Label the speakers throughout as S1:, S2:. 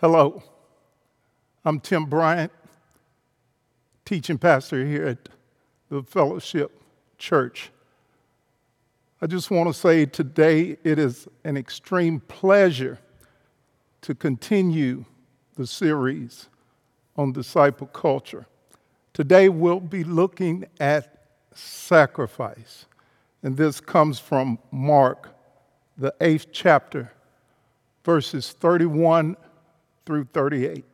S1: Hello, I'm Tim Bryant, teaching pastor here at the Fellowship Church. I just want to say today it is an extreme pleasure to continue the series on disciple culture. Today we'll be looking at sacrifice, and this comes from Mark, the eighth chapter, verses 31 through 38.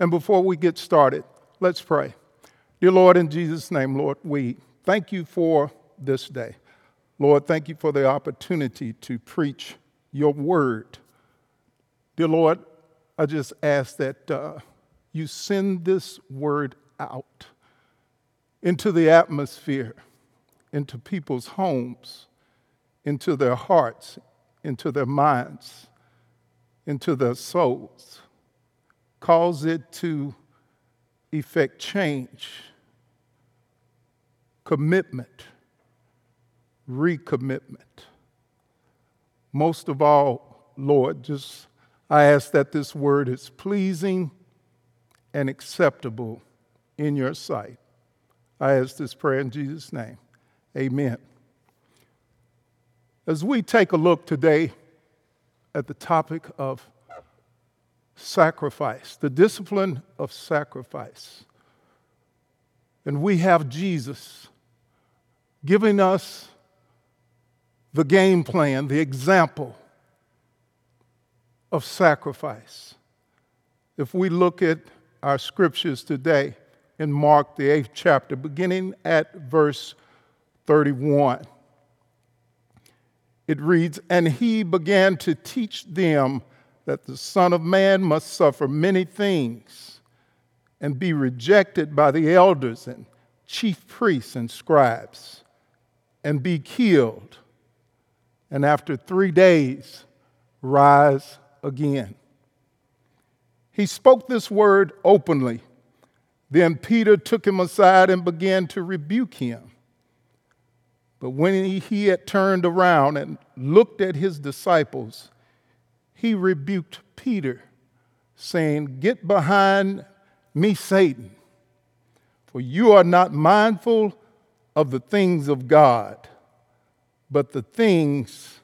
S1: And before we get started, let's pray. Dear Lord, in Jesus' name, Lord, we thank you for this day. Lord, thank you for the opportunity to preach your word. Dear Lord, I just ask that uh, you send this word out into the atmosphere, into people's homes, into their hearts, into their minds into their souls, cause it to effect change, commitment, recommitment. Most of all, Lord, just I ask that this word is pleasing and acceptable in your sight. I ask this prayer in Jesus' name. Amen. As we take a look today at the topic of sacrifice, the discipline of sacrifice. And we have Jesus giving us the game plan, the example of sacrifice. If we look at our scriptures today in Mark, the eighth chapter, beginning at verse 31 it reads, And he began to teach them that the Son of Man must suffer many things and be rejected by the elders and chief priests and scribes and be killed, and after three days rise again. He spoke this word openly. Then Peter took him aside and began to rebuke him. But when he had turned around and looked at his disciples, he rebuked Peter, saying, Get behind me, Satan, for you are not mindful of the things of God, but the things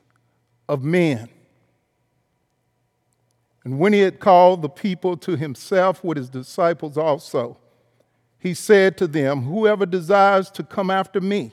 S1: of men. And when he had called the people to himself with his disciples also, he said to them, Whoever desires to come after me,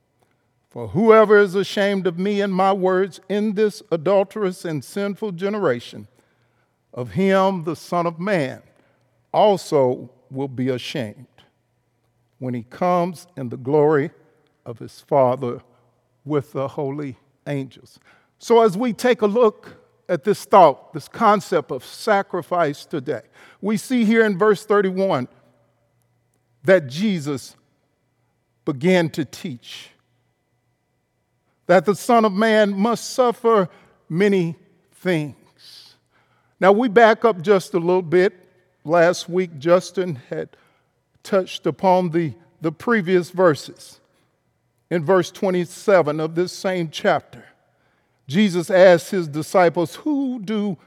S1: For whoever is ashamed of me and my words in this adulterous and sinful generation, of him the Son of Man also will be ashamed when he comes in the glory of his Father with the holy angels. So, as we take a look at this thought, this concept of sacrifice today, we see here in verse 31 that Jesus began to teach that the Son of Man must suffer many things. Now, we back up just a little bit. Last week, Justin had touched upon the, the previous verses. In verse 27 of this same chapter, Jesus asked his disciples, Who do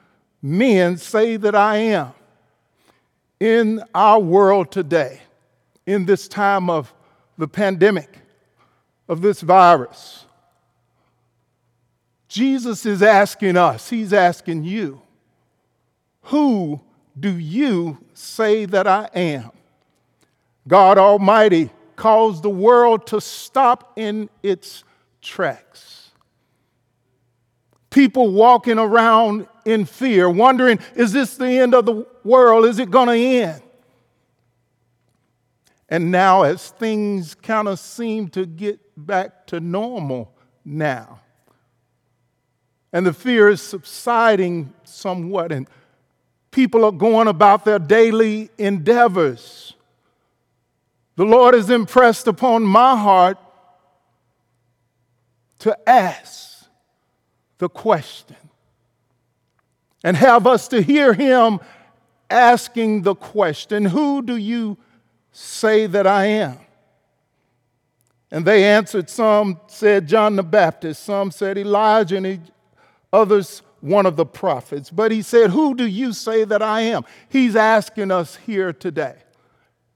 S1: men say that I am? In our world today, in this time of the pandemic, of this virus, Jesus is asking us, He's asking you, who do you say that I am? God Almighty caused the world to stop in its tracks. People walking around in fear, wondering, is this the end of the world? Is it going to end? And now, as things kind of seem to get back to normal now, and the fear is subsiding somewhat, and People are going about their daily endeavors. The Lord has impressed upon my heart to ask the question and have us to hear Him asking the question Who do you say that I am? And they answered, some said John the Baptist, some said Elijah, and others one of the prophets. But he said, Who do you say that I am? He's asking us here today.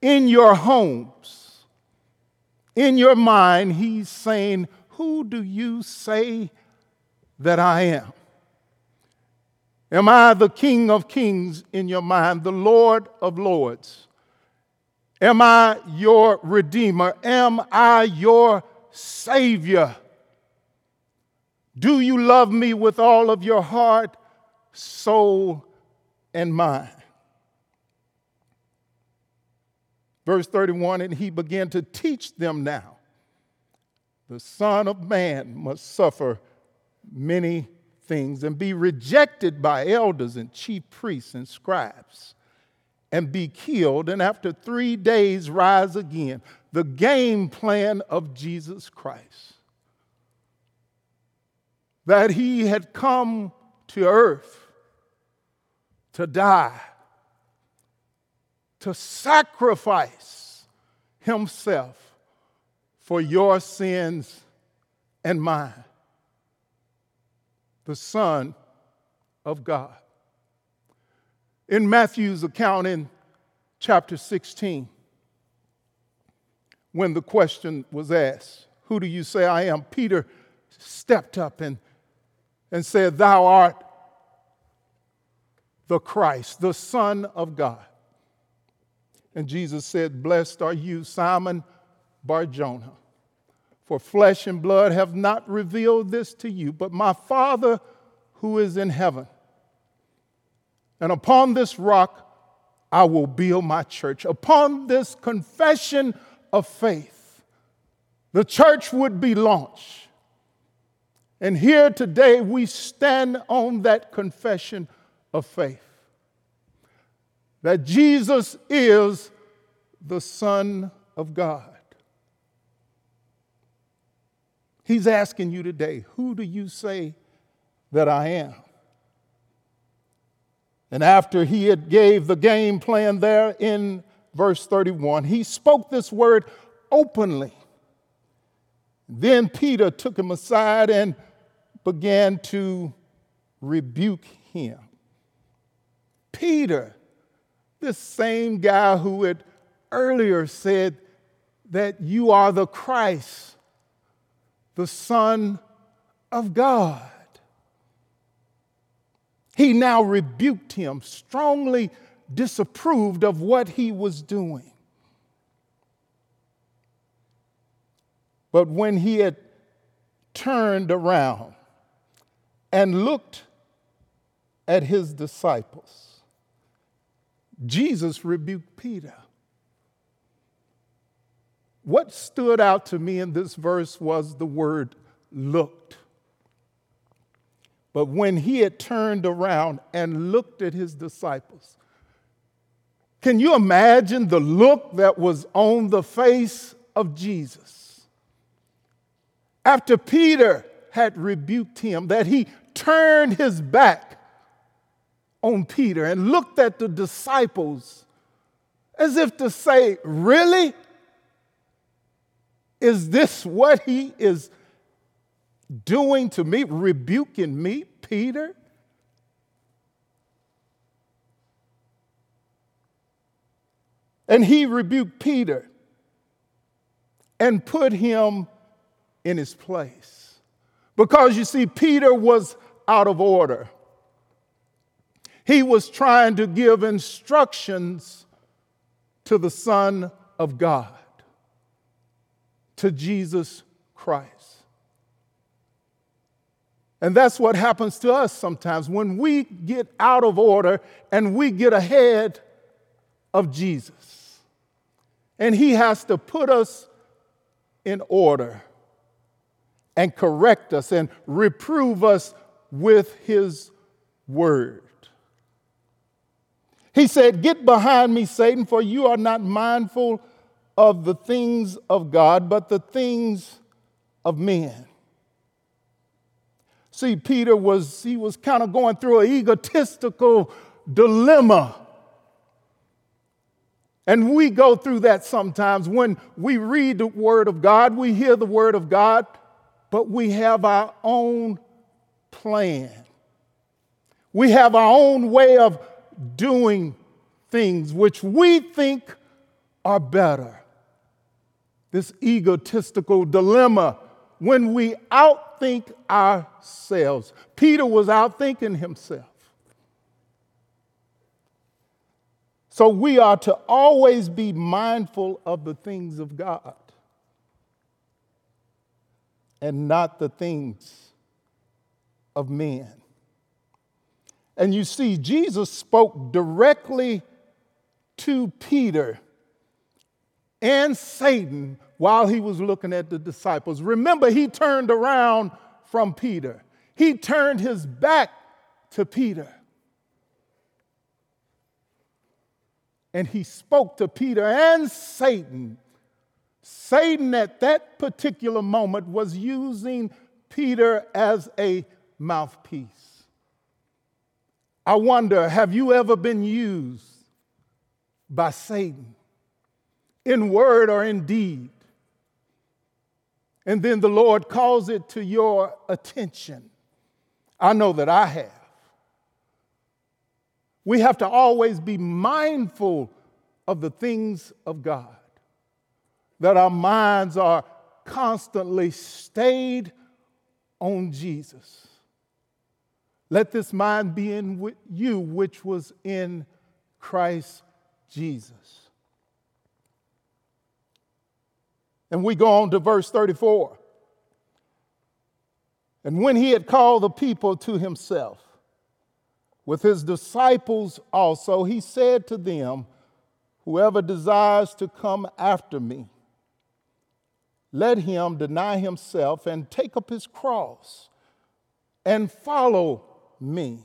S1: In your homes, in your mind, he's saying, Who do you say that I am? Am I the King of Kings in your mind, the Lord of Lords? Am I your Redeemer? Am I your Savior? Do you love me with all of your heart, soul, and mind? Verse 31 And he began to teach them now. The Son of Man must suffer many things and be rejected by elders and chief priests and scribes and be killed, and after three days rise again. The game plan of Jesus Christ. That he had come to earth to die, to sacrifice himself for your sins and mine. The Son of God. In Matthew's account in chapter 16, when the question was asked, Who do you say I am? Peter stepped up and, and said, Thou art the Christ, the Son of God. And Jesus said, Blessed are you, Simon Barjona, for flesh and blood have not revealed this to you, but my Father who is in heaven. And upon this rock I will build my church. Upon this confession of faith, the church would be launched. And here today we stand on that confession of faith that Jesus is the Son of God. He's asking you today, who do you say that I am? And after he had gave the game plan there in verse 31, he spoke this word openly. Then Peter took him aside and began to rebuke him. Peter, this same guy who had earlier said that you are the Christ, the Son of God. He now rebuked him, strongly disapproved of what he was doing. But when he had turned around and looked at his disciples, Jesus rebuked Peter. What stood out to me in this verse was the word looked. But when he had turned around and looked at his disciples, can you imagine the look that was on the face of Jesus? After Peter had rebuked him, that he turned his back on Peter and looked at the disciples as if to say, Really? Is this what he is doing to me, rebuking me, Peter? And he rebuked Peter and put him in his place. Because you see, Peter was out of order. He was trying to give instructions to the Son of God, to Jesus Christ. And that's what happens to us sometimes when we get out of order and we get ahead of Jesus. And He has to put us in order and correct us and reprove us with His word. He said, Get behind me, Satan, for you are not mindful of the things of God, but the things of men. See, Peter was, he was kind of going through an egotistical dilemma. And we go through that sometimes when we read the Word of God, we hear the Word of God, but we have our own plan. We have our own way of doing things which we think are better. This egotistical dilemma when we outthink ourselves. Peter was outthinking himself. So we are to always be mindful of the things of God and not the things of men. And you see, Jesus spoke directly to Peter and Satan while he was looking at the disciples. Remember, he turned around from Peter, he turned his back to Peter. And he spoke to Peter and Satan. Satan, at that particular moment, was using Peter as a mouthpiece. I wonder have you ever been used by Satan in word or in deed? And then the Lord calls it to your attention. I know that I have. We have to always be mindful of the things of God, that our minds are constantly stayed on Jesus. Let this mind be in you, which was in Christ Jesus. And we go on to verse 34. And when he had called the people to himself, with his disciples also, he said to them, Whoever desires to come after me, let him deny himself and take up his cross and follow me.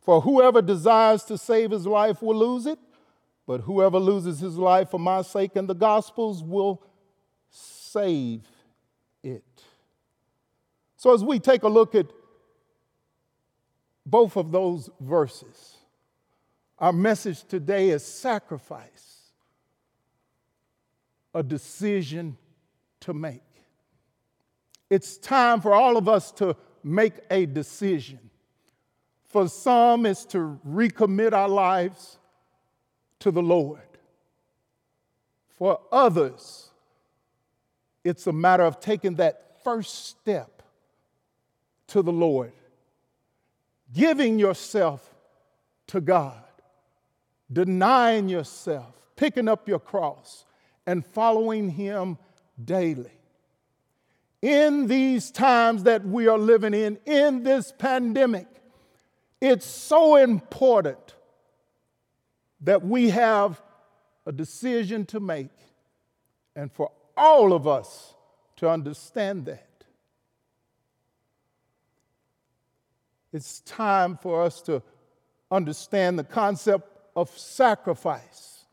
S1: For whoever desires to save his life will lose it, but whoever loses his life for my sake and the gospel's will save it. So, as we take a look at both of those verses, our message today is sacrifice, a decision to make. It's time for all of us to make a decision. For some, it's to recommit our lives to the Lord. For others, it's a matter of taking that first step to the Lord, giving yourself to God, denying yourself, picking up your cross, and following Him daily. In these times that we are living in, in this pandemic, it's so important that we have a decision to make and for all of us to understand that. It's time for us to understand the concept of sacrifice.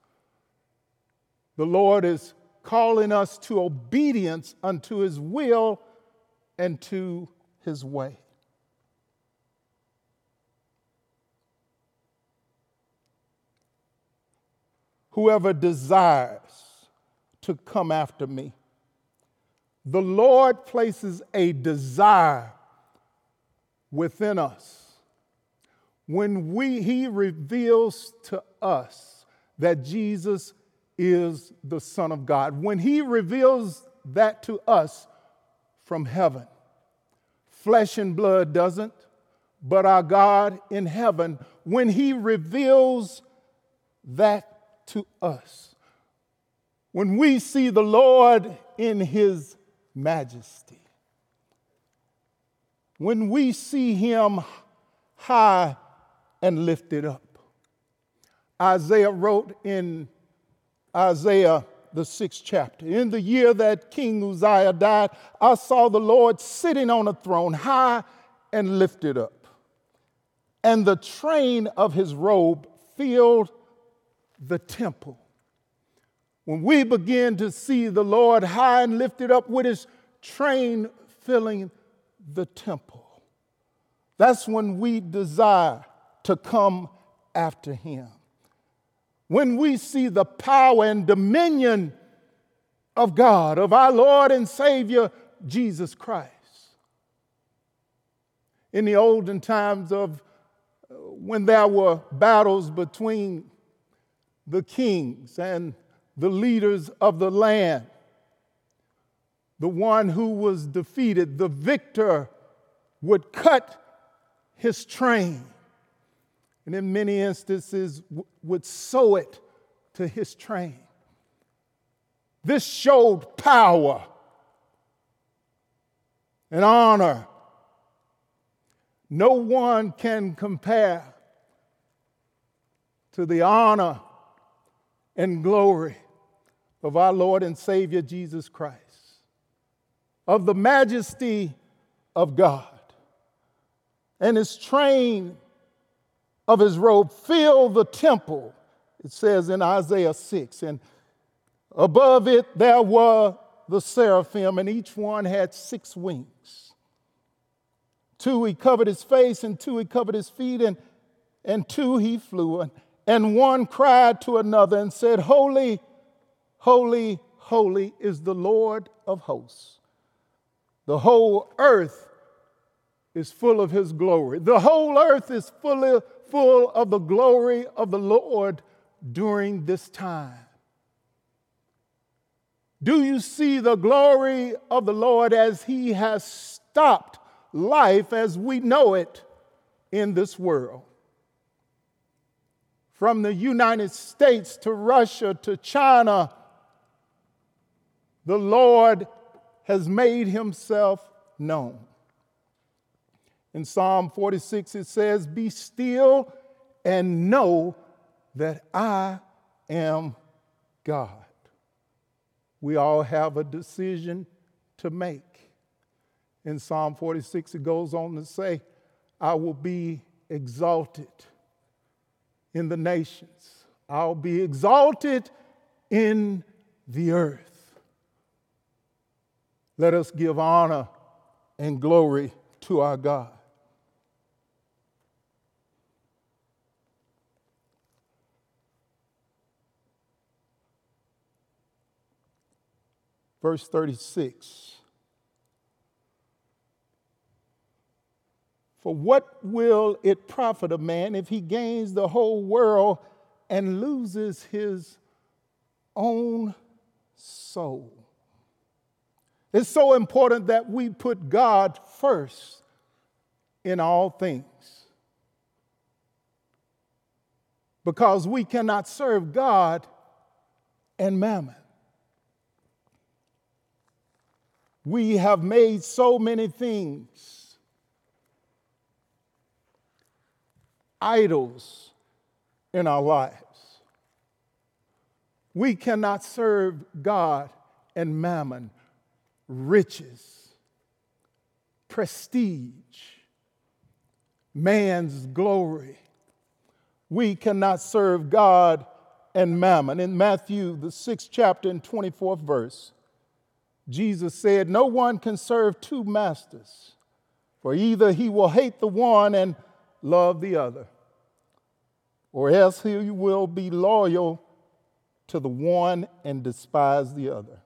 S1: The Lord is calling us to obedience unto his will and to his way. Whoever desires to come after me, the Lord places a desire within us when we, he reveals to us that Jesus is the Son of God, when he reveals that to us from heaven, flesh and blood doesn't, but our God in heaven, when he reveals that to us, when we see the Lord in his majesty, when we see him high and lifted up. Isaiah wrote in Isaiah, the sixth chapter In the year that King Uzziah died, I saw the Lord sitting on a throne, high and lifted up, and the train of his robe filled the temple. When we begin to see the Lord high and lifted up with his train filling the temple, that's when we desire to come after him. When we see the power and dominion of God, of our Lord and Savior Jesus Christ. In the olden times of uh, when there were battles between the kings and the leaders of the land, the one who was defeated, the victor, would cut his train and in many instances w- would sew it to his train. This showed power and honor. No one can compare to the honor and glory of our Lord and Savior Jesus Christ, of the majesty of God, and his train of his robe filled the temple, it says in Isaiah 6. And above it there were the seraphim, and each one had six wings. Two he covered his face, and two he covered his feet, and, and two he flew. And one cried to another and said, Holy, holy, holy is the Lord of hosts. The whole earth is full of his glory. The whole earth is full of, full of the glory of the Lord during this time. Do you see the glory of the Lord as he has stopped life as we know it in this world? From the United States to Russia to China, the Lord has made himself known. In Psalm 46, it says, Be still and know that I am God. We all have a decision to make. In Psalm 46, it goes on to say, I will be exalted in the nations, I'll be exalted in the earth. Let us give honor and glory to our God. Verse 36. For what will it profit a man if he gains the whole world and loses his own soul? It's so important that we put God first in all things. Because we cannot serve God and mammon. We have made so many things idols in our lives. We cannot serve God and mammon, riches, prestige, man's glory. We cannot serve God and mammon. In Matthew, the sixth chapter and 24th verse, Jesus said, No one can serve two masters, for either he will hate the one and love the other, or else he will be loyal to the one and despise the other.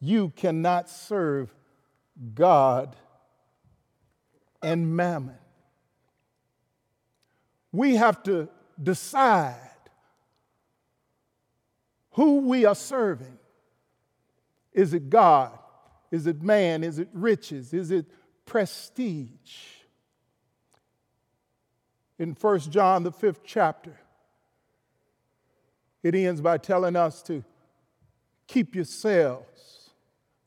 S1: You cannot serve God and mammon. We have to decide who we are serving. Is it God? Is it man? Is it riches? Is it prestige? In 1 John, the fifth chapter, it ends by telling us to keep yourselves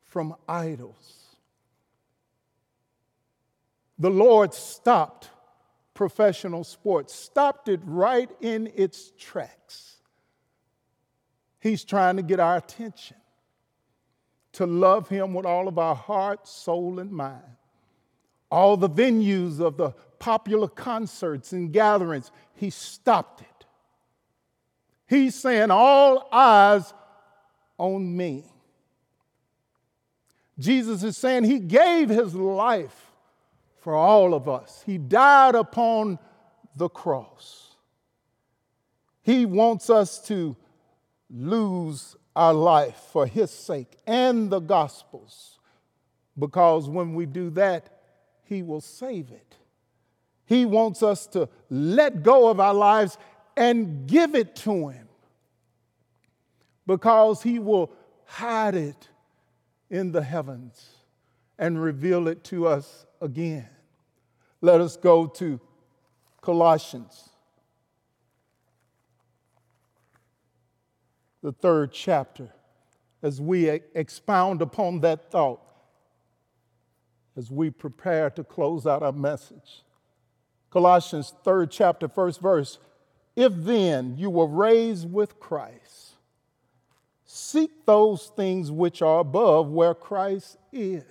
S1: from idols. The Lord stopped professional sports, stopped it right in its tracks. He's trying to get our attention to love Him with all of our heart, soul, and mind. All the venues of the popular concerts and gatherings, He stopped it. He's saying, All eyes on me. Jesus is saying he gave his life for all of us, he died upon the cross. He wants us to lose our life for his sake and the gospel's, because when we do that, he will save it. He wants us to let go of our lives and give it to him because he will hide it in the heavens and reveal it to us again. Let us go to Colossians, the third chapter, as we expound upon that thought, as we prepare to close out our message. Colossians, third chapter, first verse. If then you were raised with Christ, Seek those things which are above where Christ is.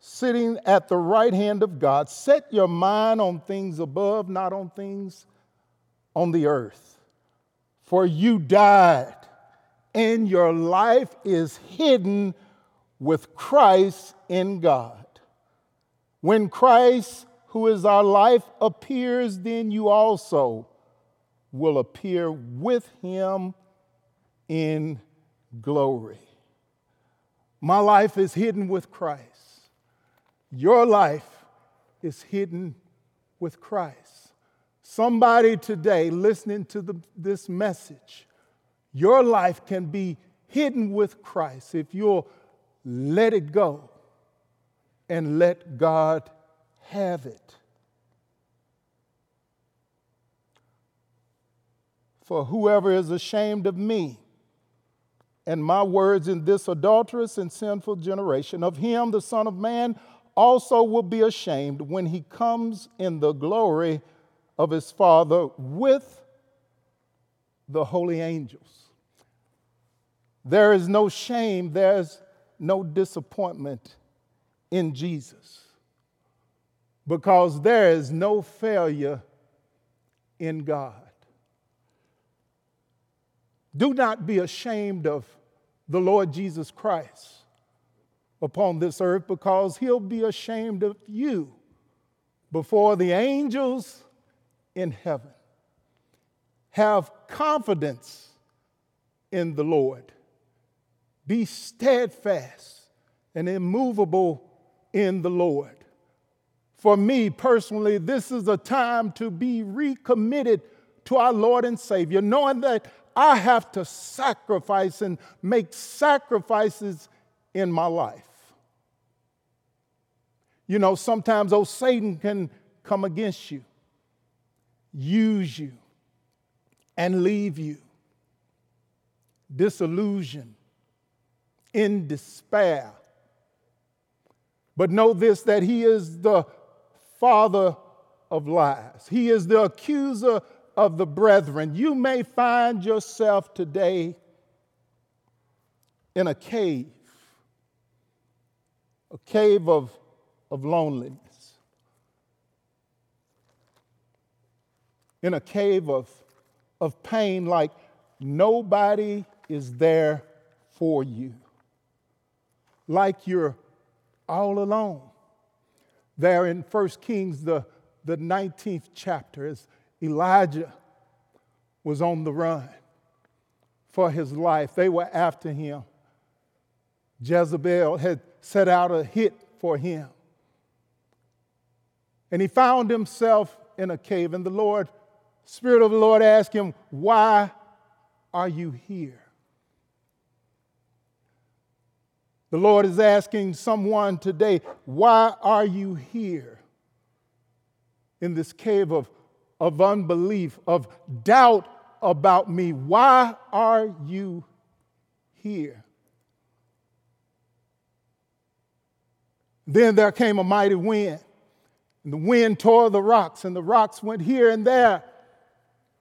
S1: Sitting at the right hand of God, set your mind on things above, not on things on the earth. For you died, and your life is hidden with Christ in God. When Christ, who is our life, appears, then you also will appear with him in glory. My life is hidden with Christ. Your life is hidden with Christ. Somebody today listening to the, this message, your life can be hidden with Christ if you'll let it go and let God have it. For whoever is ashamed of me, and my words in this adulterous and sinful generation. Of him, the Son of Man, also will be ashamed when he comes in the glory of his Father with the holy angels. There is no shame, there's no disappointment in Jesus because there is no failure in God. Do not be ashamed of the Lord Jesus Christ upon this earth because he'll be ashamed of you before the angels in heaven. Have confidence in the Lord. Be steadfast and immovable in the Lord. For me personally, this is a time to be recommitted to our Lord and Savior, knowing that I have to sacrifice and make sacrifices in my life. You know, sometimes old Satan can come against you, use you, and leave you disillusioned, in despair. But know this that he is the father of lies, he is the accuser of the brethren. You may find yourself today in a cave, a cave of, of loneliness, in a cave of, of pain, like nobody is there for you, like you're all alone. There in 1 Kings, the, the 19th chapter, is Elijah was on the run for his life. They were after him. Jezebel had set out a hit for him. And he found himself in a cave, and the Lord, Spirit of the Lord asked him, Why are you here? The Lord is asking someone today, Why are you here in this cave of of unbelief, of doubt about me. Why are you here? Then there came a mighty wind, and the wind tore the rocks, and the rocks went here and there,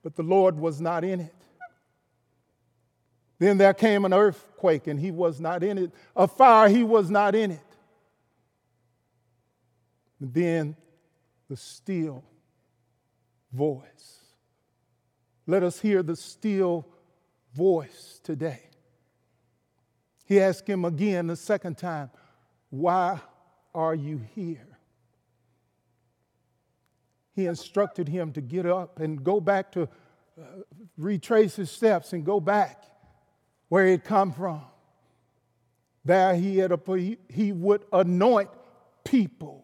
S1: but the Lord was not in it. Then there came an earthquake, and he was not in it. A fire, he was not in it. And then the still voice. let us hear the still voice today. He asked him again the second time, Why are you here? He instructed him to get up and go back to uh, retrace his steps and go back where he had come from. There he, had a, he would anoint people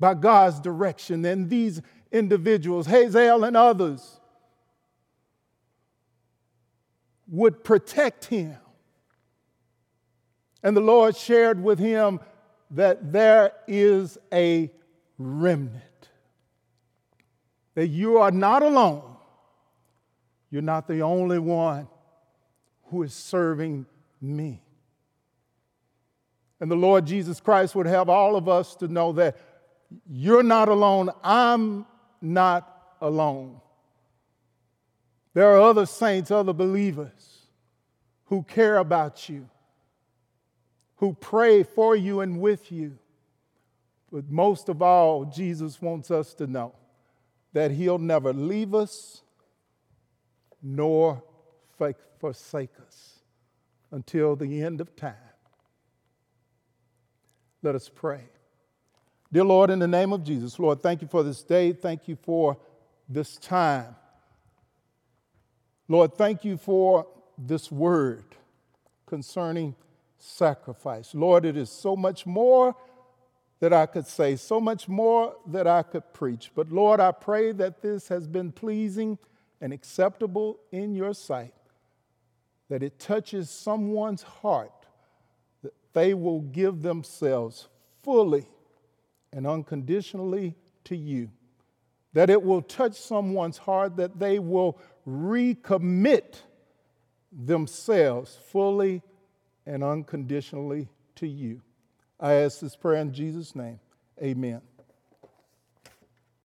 S1: by God's direction. And these individuals, Hazael and others, would protect him. And the Lord shared with him that there is a remnant. That you are not alone. You're not the only one who is serving me. And the Lord Jesus Christ would have all of us to know that you're not alone. I'm not alone. There are other saints, other believers who care about you, who pray for you and with you. But most of all, Jesus wants us to know that He'll never leave us nor forsake us until the end of time. Let us pray. Dear Lord, in the name of Jesus, Lord, thank you for this day. Thank you for this time. Lord, thank you for this word concerning sacrifice. Lord, it is so much more that I could say, so much more that I could preach. But Lord, I pray that this has been pleasing and acceptable in your sight, that it touches someone's heart, that they will give themselves fully and unconditionally to you. That it will touch someone's heart, that they will recommit themselves fully and unconditionally to you. I ask this prayer in Jesus' name. Amen.